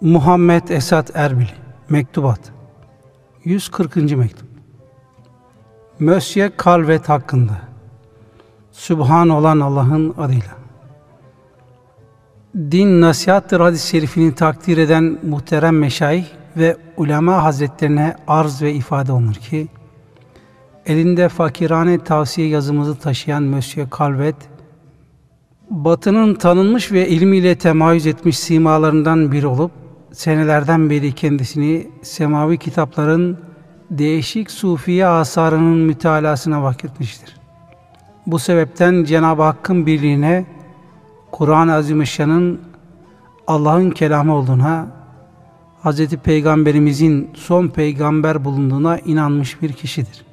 Muhammed Esat Erbil Mektubat. 140. Mektup. Mösyö Kalvet hakkında. Sübhan olan Allah'ın adıyla. Din nasihattır hadis-i şerifini takdir eden muhterem meşayih ve ulema hazretlerine arz ve ifade olunur ki elinde fakirane tavsiye yazımızı taşıyan Mösyö Kalvet Batı'nın tanınmış ve ilmiyle temayüz etmiş simalarından biri olup senelerden beri kendisini semavi kitapların değişik sufiye asarının mütalasına vakitmiştir. Bu sebepten Cenab-ı Hakk'ın birliğine, Kur'an-ı Azimüşşan'ın Allah'ın kelamı olduğuna, Hz. Peygamberimizin son peygamber bulunduğuna inanmış bir kişidir.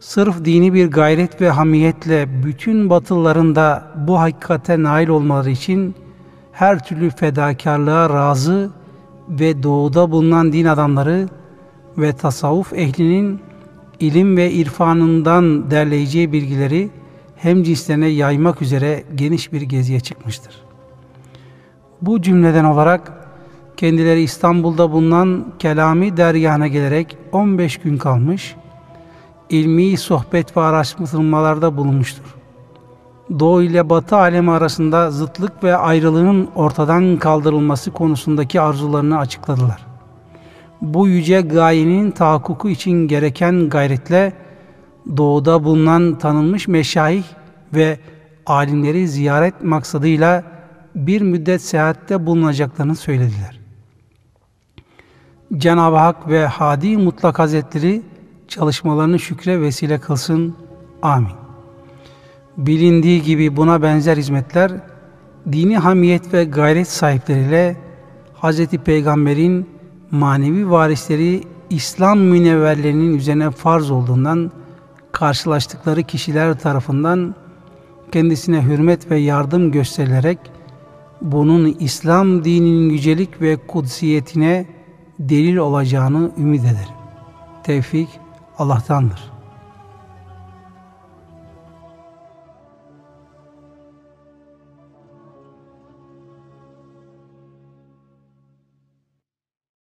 Sırf dini bir gayret ve hamiyetle bütün batılların da bu hakikate nail olmaları için her türlü fedakarlığa razı ve doğuda bulunan din adamları ve tasavvuf ehlinin ilim ve irfanından derleyeceği bilgileri hem cinslerine yaymak üzere geniş bir geziye çıkmıştır. Bu cümleden olarak kendileri İstanbul'da bulunan Kelami dergahına gelerek 15 gün kalmış, ilmi sohbet ve araştırmalarda bulunmuştur. Doğu ile Batı alemi arasında zıtlık ve ayrılığın ortadan kaldırılması konusundaki arzularını açıkladılar. Bu yüce gayenin tahakkuku için gereken gayretle doğuda bulunan tanınmış meşayih ve alimleri ziyaret maksadıyla bir müddet seyahatte bulunacaklarını söylediler. Cenab-ı Hak ve Hadi Mutlak Hazretleri çalışmalarını şükre vesile kılsın. Amin. Bilindiği gibi buna benzer hizmetler dini hamiyet ve gayret sahipleriyle Hz. Peygamber'in manevi varisleri İslam münevverlerinin üzerine farz olduğundan karşılaştıkları kişiler tarafından kendisine hürmet ve yardım gösterilerek bunun İslam dininin yücelik ve kudsiyetine delil olacağını ümit ederim. Tevfik Allah'tandır.